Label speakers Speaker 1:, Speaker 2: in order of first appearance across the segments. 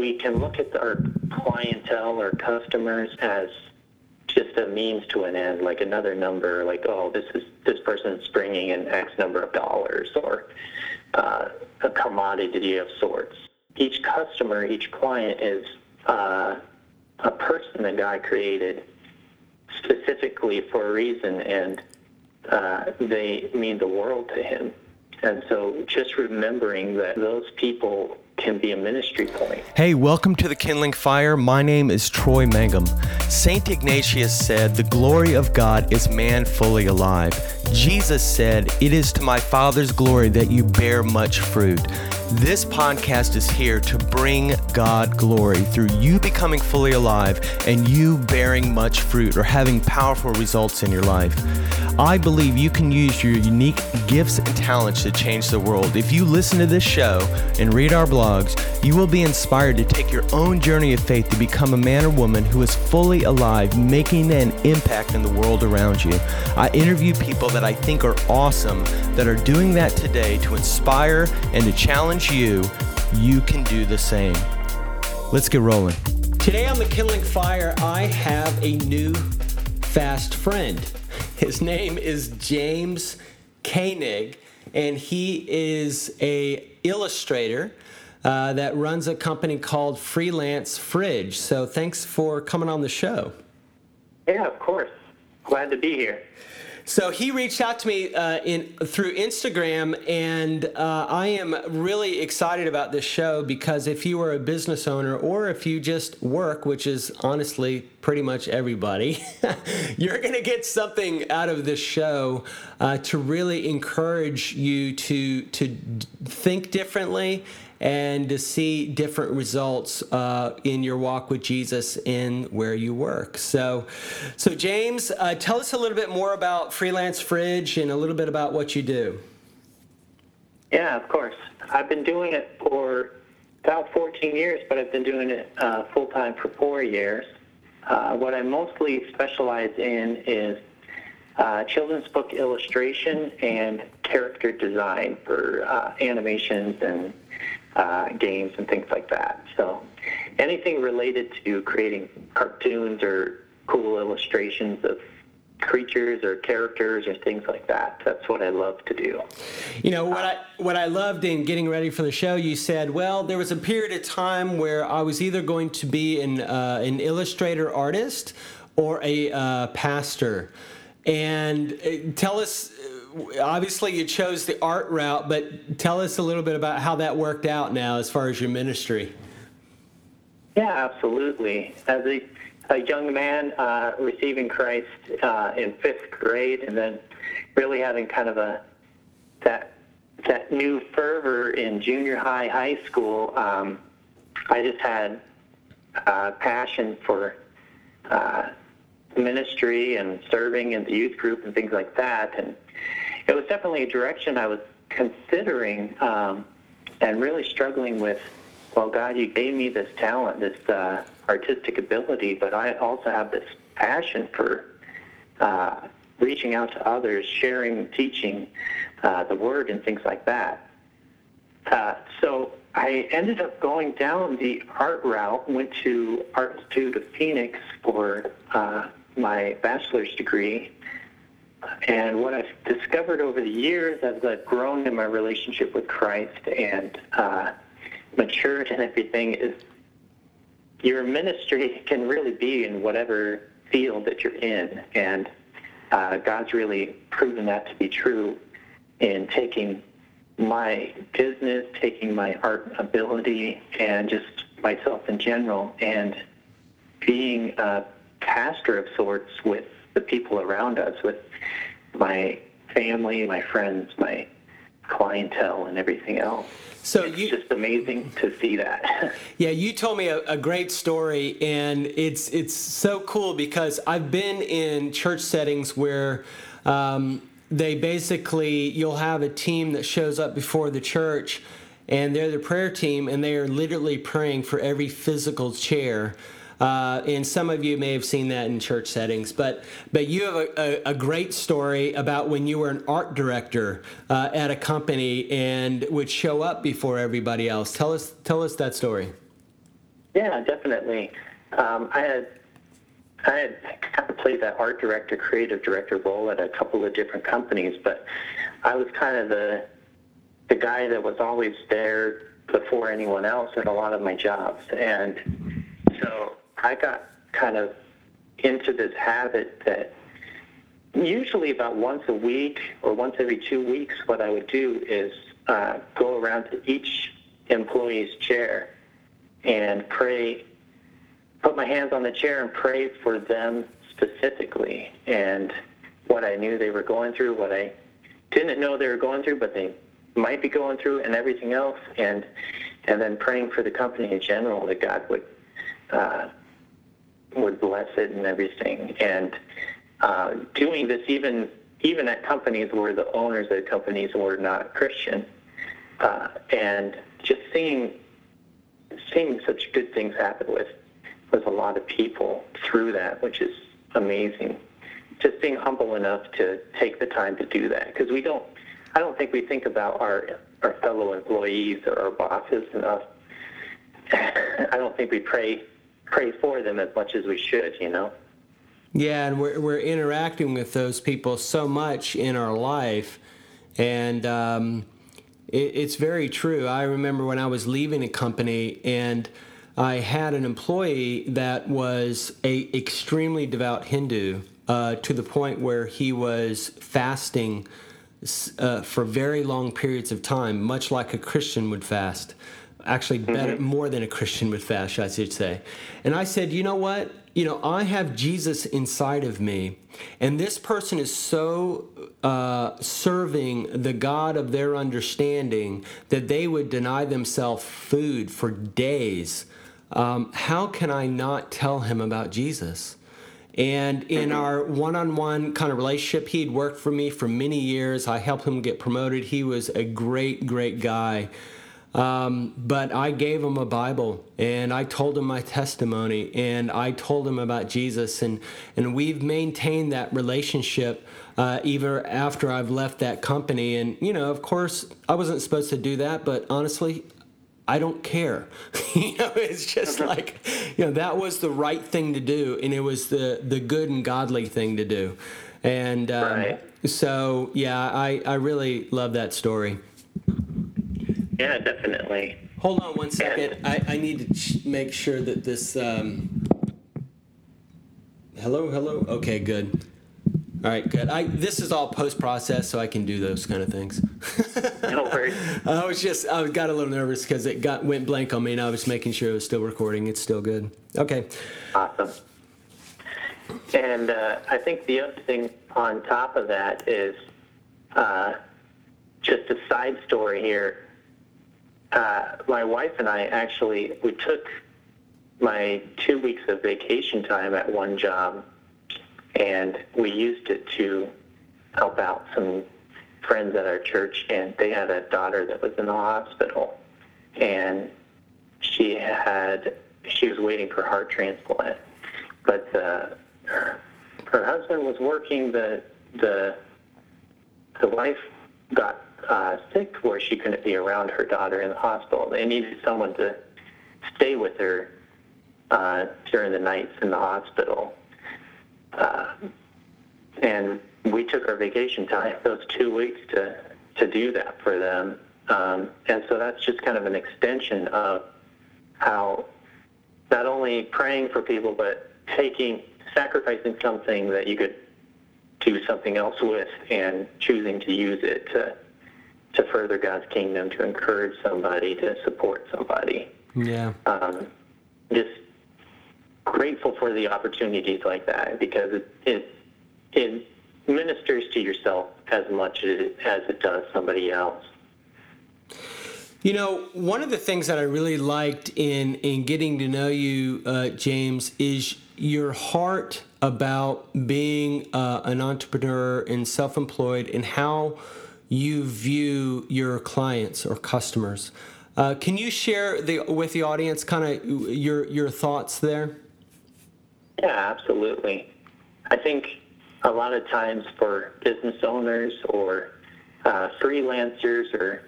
Speaker 1: we can look at our clientele or customers as just a means to an end, like another number, like oh, this is this person's bringing in X number of dollars, or uh, a commodity of sorts. Each customer, each client is uh, a person that God created specifically for a reason, and uh, they mean the world to Him. And so, just remembering that those people can be a ministry point.
Speaker 2: Hey, welcome to the Kindling Fire. My name is Troy Mangum. St. Ignatius said, The glory of God is man fully alive. Jesus said, It is to my Father's glory that you bear much fruit. This podcast is here to bring God glory through you becoming fully alive and you bearing much fruit or having powerful results in your life. I believe you can use your unique gifts and talents to change the world. If you listen to this show and read our blogs, you will be inspired to take your own journey of faith to become a man or woman who is fully alive, making an impact in the world around you. I interview people that I think are awesome that are doing that today to inspire and to challenge you, you can do the same. Let's get rolling. Today on the Kindling Fire, I have a new fast friend. His name is James Koenig, and he is a illustrator uh, that runs a company called Freelance Fridge. So thanks for coming on the show.
Speaker 1: Yeah, of course. Glad to be here.
Speaker 2: So he reached out to me uh, in through Instagram, and uh, I am really excited about this show because if you are a business owner or if you just work, which is honestly pretty much everybody, you're going to get something out of this show uh, to really encourage you to to think differently and to see different results uh, in your walk with Jesus in where you work. So, so James, uh, tell us a little bit more about Freelance Fridge and a little bit about what you do.
Speaker 1: Yeah, of course. I've been doing it for about 14 years, but I've been doing it uh, full time for four years. Uh, what I mostly specialize in is uh, children's book illustration and character design for uh, animations and uh, games and things like that. So anything related to creating cartoons or cool illustrations of creatures or characters or things like that. That's what I love to do.
Speaker 2: You know what I what I loved in getting ready for the show. You said, well, there was a period of time where I was either going to be an uh, an illustrator artist or a uh, pastor. And uh, tell us obviously you chose the art route, but tell us a little bit about how that worked out now as far as your ministry.
Speaker 1: Yeah, absolutely. As a, a young man uh, receiving Christ uh, in fifth grade, and then really having kind of a that that new fervor in junior high, high school, um, I just had uh, passion for uh, ministry and serving in the youth group and things like that, and it was definitely a direction I was considering um, and really struggling with. Well, God, you gave me this talent, this uh, artistic ability, but I also have this passion for uh, reaching out to others, sharing, teaching uh, the word, and things like that. Uh, so I ended up going down the art route, went to Art Institute of Phoenix for uh, my bachelor's degree, and what I've discovered over the years as I've grown in my relationship with Christ and uh, matured and everything is your ministry can really be in whatever field that you're in. And uh, God's really proven that to be true in taking my business, taking my art ability, and just myself in general, and being a pastor of sorts with the people around us, with my family, my friends, my clientele, and everything else. So it's you, just amazing to see that.
Speaker 2: yeah, you told me a, a, great story, and it's it's so cool because I've been in church settings where um, they basically you'll have a team that shows up before the church, and they're the prayer team, and they are literally praying for every physical chair uh, and some of you may have seen that in church settings, but but you have a, a, a great story about when you were an art director uh, at a company and would show up before everybody else. Tell us tell us that story.
Speaker 1: Yeah, definitely. Um, I had I had kind of played that art director, creative director role at a couple of different companies, but I was kind of the the guy that was always there before anyone else in a lot of my jobs, and so I got kind of into this habit that usually about once a week or once every two weeks, what I would do is uh, go around to each employee's chair and pray, put my hands on the chair and pray for them specifically. And what I knew they were going through, what I didn't know they were going through, but they might be going through, and everything else, and and then praying for the company in general that God would uh, would bless it and everything, and uh, doing this even even at companies where the owners of the companies were not Christian, uh, and just seeing seeing such good things happen with with a lot of people through that, which is amazing. Just being humble enough to take the time to do that, because we don't. I don't think we think about our our fellow employees or our bosses enough. I don't think we pray pray for them as much as we should. You know.
Speaker 2: Yeah, and we're we're interacting with those people so much in our life, and. Um, it, it's very true. I remember when I was leaving a company and I had an employee that was a extremely devout Hindu uh, to the point where he was fasting uh, for very long periods of time, much like a Christian would fast. Actually, better, mm-hmm. more than a Christian would fast, I should say. And I said, you know what? you know, I have Jesus inside of me, and this person is so uh, serving the God of their understanding that they would deny themselves food for days. Um, how can I not tell him about Jesus? And in mm-hmm. our one on one kind of relationship, he'd worked for me for many years. I helped him get promoted. He was a great, great guy. Um, but I gave him a Bible and I told him my testimony and I told him about Jesus. And, and we've maintained that relationship uh, even after I've left that company. And, you know, of course, I wasn't supposed to do that, but honestly, I don't care. you know, it's just like, you know, that was the right thing to do, and it was the the good and godly thing to do. And um, right. so, yeah, I I really love that story.
Speaker 1: Yeah, definitely.
Speaker 2: Hold on one second. I, I need to ch- make sure that this. Um... Hello, hello. Okay, good. All right, good. I this is all post process, so I can do those kind of things.
Speaker 1: no worries.
Speaker 2: I was just I got a little nervous because it got went blank on me, and I was making sure it was still recording. It's still good. Okay.
Speaker 1: Awesome. And uh, I think the other thing on top of that is uh, just a side story here uh, my wife and I actually we took my two weeks of vacation time at one job, and we used it to help out some friends at our church, and they had a daughter that was in the hospital, and she had she was waiting for heart transplant, but her, her husband was working the the the wife got uh, sick where she couldn't be around her daughter in the hospital. They needed someone to stay with her uh, during the nights in the hospital. Uh, and we took our vacation time, those two weeks, to, to do that for them. Um, and so that's just kind of an extension of how not only praying for people, but taking, sacrificing something that you could do something else with and choosing to use it to to further God's kingdom, to encourage somebody, to support somebody.
Speaker 2: Yeah.
Speaker 1: Um, just grateful for the opportunities like that because it, it, it ministers to yourself as much as it, does somebody else.
Speaker 2: You know, one of the things that I really liked in in getting to know you, uh, James, is your heart about being uh, an entrepreneur and self-employed, and how you view your clients or customers. Uh, can you share the, with the audience kind of your your thoughts there?
Speaker 1: Yeah, absolutely. I think a lot of times for business owners or uh, freelancers or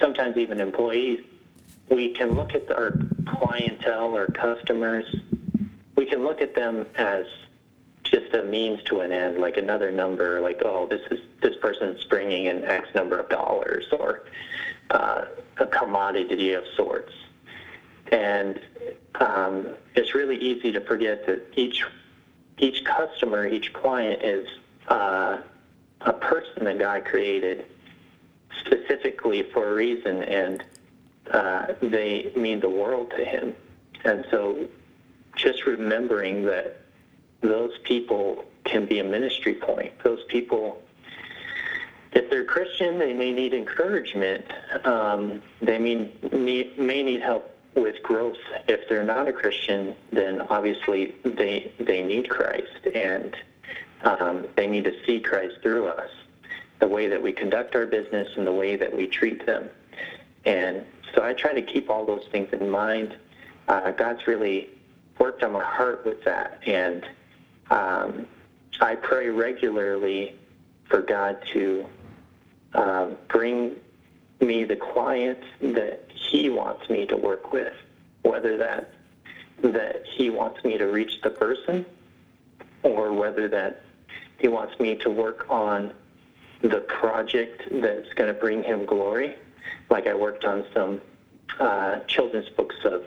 Speaker 1: sometimes even employees, we can look at our clientele or customers, we can look at them as just a means to an end, like another number, like, oh, this is this person's bringing in X number of dollars or uh, a commodity of sorts. And um, it's really easy to forget that each each customer, each client is uh, a person that God created specifically for a reason, and uh, they mean the world to Him. And so, just remembering that those people can be a ministry point. Those people, if they're Christian, they may need encouragement. Um, they may need, may need help with growth. If they're not a Christian, then obviously they they need Christ and um, they need to see Christ through us, the way that we conduct our business and the way that we treat them. And so I try to keep all those things in mind. Uh, God's really worked on my heart with that, and um, I pray regularly for God to um, bring me the clients that He wants me to work with, whether that that He wants me to reach the person, or whether that He wants me to work on the project that's going to bring Him glory. Like I worked on some uh, children's books of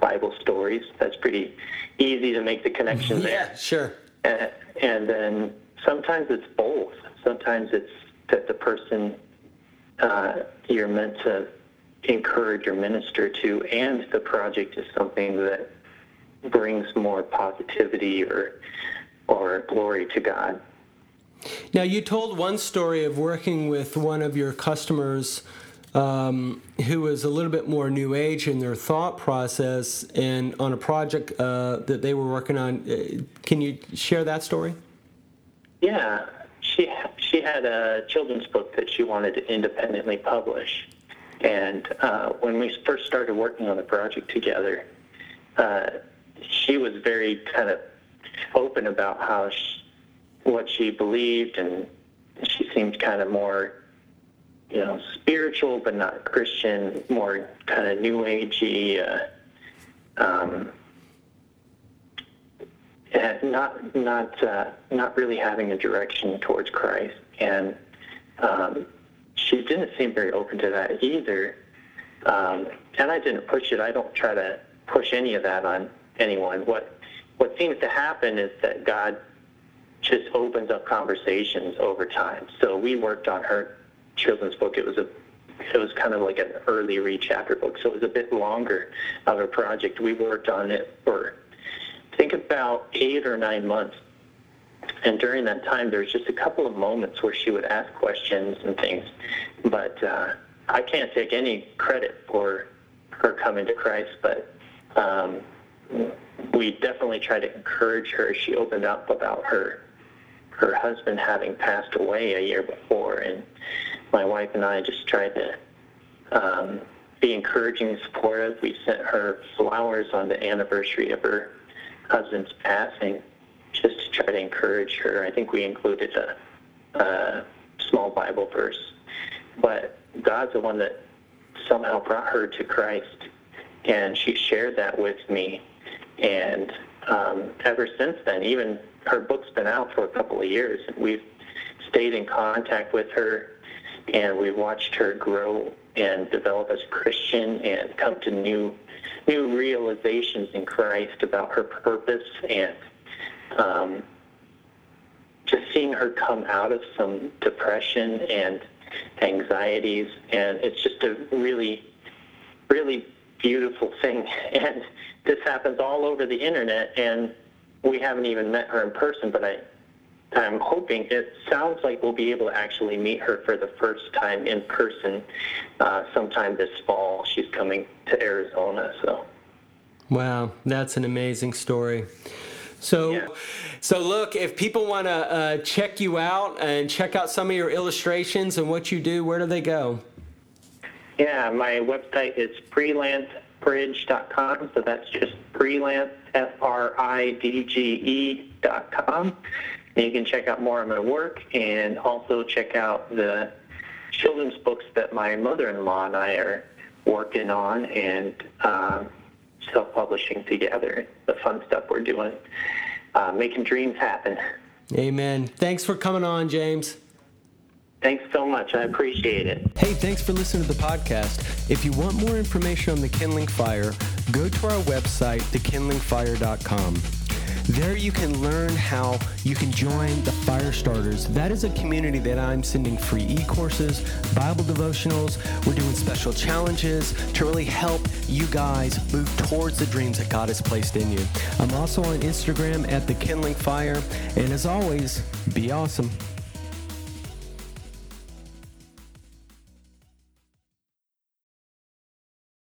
Speaker 1: Bible stories. That's pretty easy to make the connection there.
Speaker 2: Yeah, sure.
Speaker 1: And, and then sometimes it's both. Sometimes it's that the person uh, you're meant to encourage or minister to, and the project is something that brings more positivity or or glory to God.
Speaker 2: Now, you told one story of working with one of your customers um, who was a little bit more new age in their thought process and on a project uh, that they were working on. Uh, can you share that story?
Speaker 1: Yeah, she she had a children's book that she wanted to independently publish, and uh, when we first started working on the project together, uh, she was very kind of open about how she, what she believed, and she seemed kind of more you know, spiritual but not Christian, more kind of new agey, uh, um, not not uh, not really having a direction towards Christ, and um, she didn't seem very open to that either. Um, and I didn't push it. I don't try to push any of that on anyone. What what seems to happen is that God just opens up conversations over time. So we worked on her children's book. It was a it was kind of like an early read chapter book, so it was a bit longer of a project. We worked on it for think about eight or nine months. And during that time, there was just a couple of moments where she would ask questions and things. But uh, I can't take any credit for her coming to Christ, but um, we definitely try to encourage her. She opened up about her her husband having passed away a year before, and my wife and I just tried to um, be encouraging and supportive. We sent her flowers on the anniversary of her husband's passing just to try to encourage her. I think we included a, a small Bible verse. But God's the one that somehow brought her to Christ, and she shared that with me. And um, ever since then, even her book's been out for a couple of years, and we've stayed in contact with her and we watched her grow and develop as a Christian and come to new new realizations in Christ about her purpose and um, just seeing her come out of some depression and anxieties. And it's just a really really beautiful thing. And this happens all over the internet and we haven't even met her in person but I I'm hoping it sounds like we'll be able to actually meet her for the first time in person uh, sometime this fall. She's coming to Arizona, so.
Speaker 2: Wow, that's an amazing story. So, yeah. so look, if people want to uh, check you out and check out some of your illustrations and what you do, where do they go?
Speaker 1: Yeah, my website is freelancefridge.com. So that's just freelance, F-R-I-D-G-E dot com. And you can check out more of my work and also check out the children's books that my mother-in-law and I are working on and um, self-publishing together. The fun stuff we're doing, uh, making dreams happen.
Speaker 2: Amen. Thanks for coming on, James.
Speaker 1: Thanks so much. I appreciate it.
Speaker 2: Hey, thanks for listening to the podcast. If you want more information on the Kindling Fire, go to our website, thekindlingfire.com. There you can learn how you can join the Fire Starters. That is a community that I'm sending free e-courses, Bible devotionals. We're doing special challenges to really help you guys move towards the dreams that God has placed in you. I'm also on Instagram at the Kindling Fire. And as always, be awesome.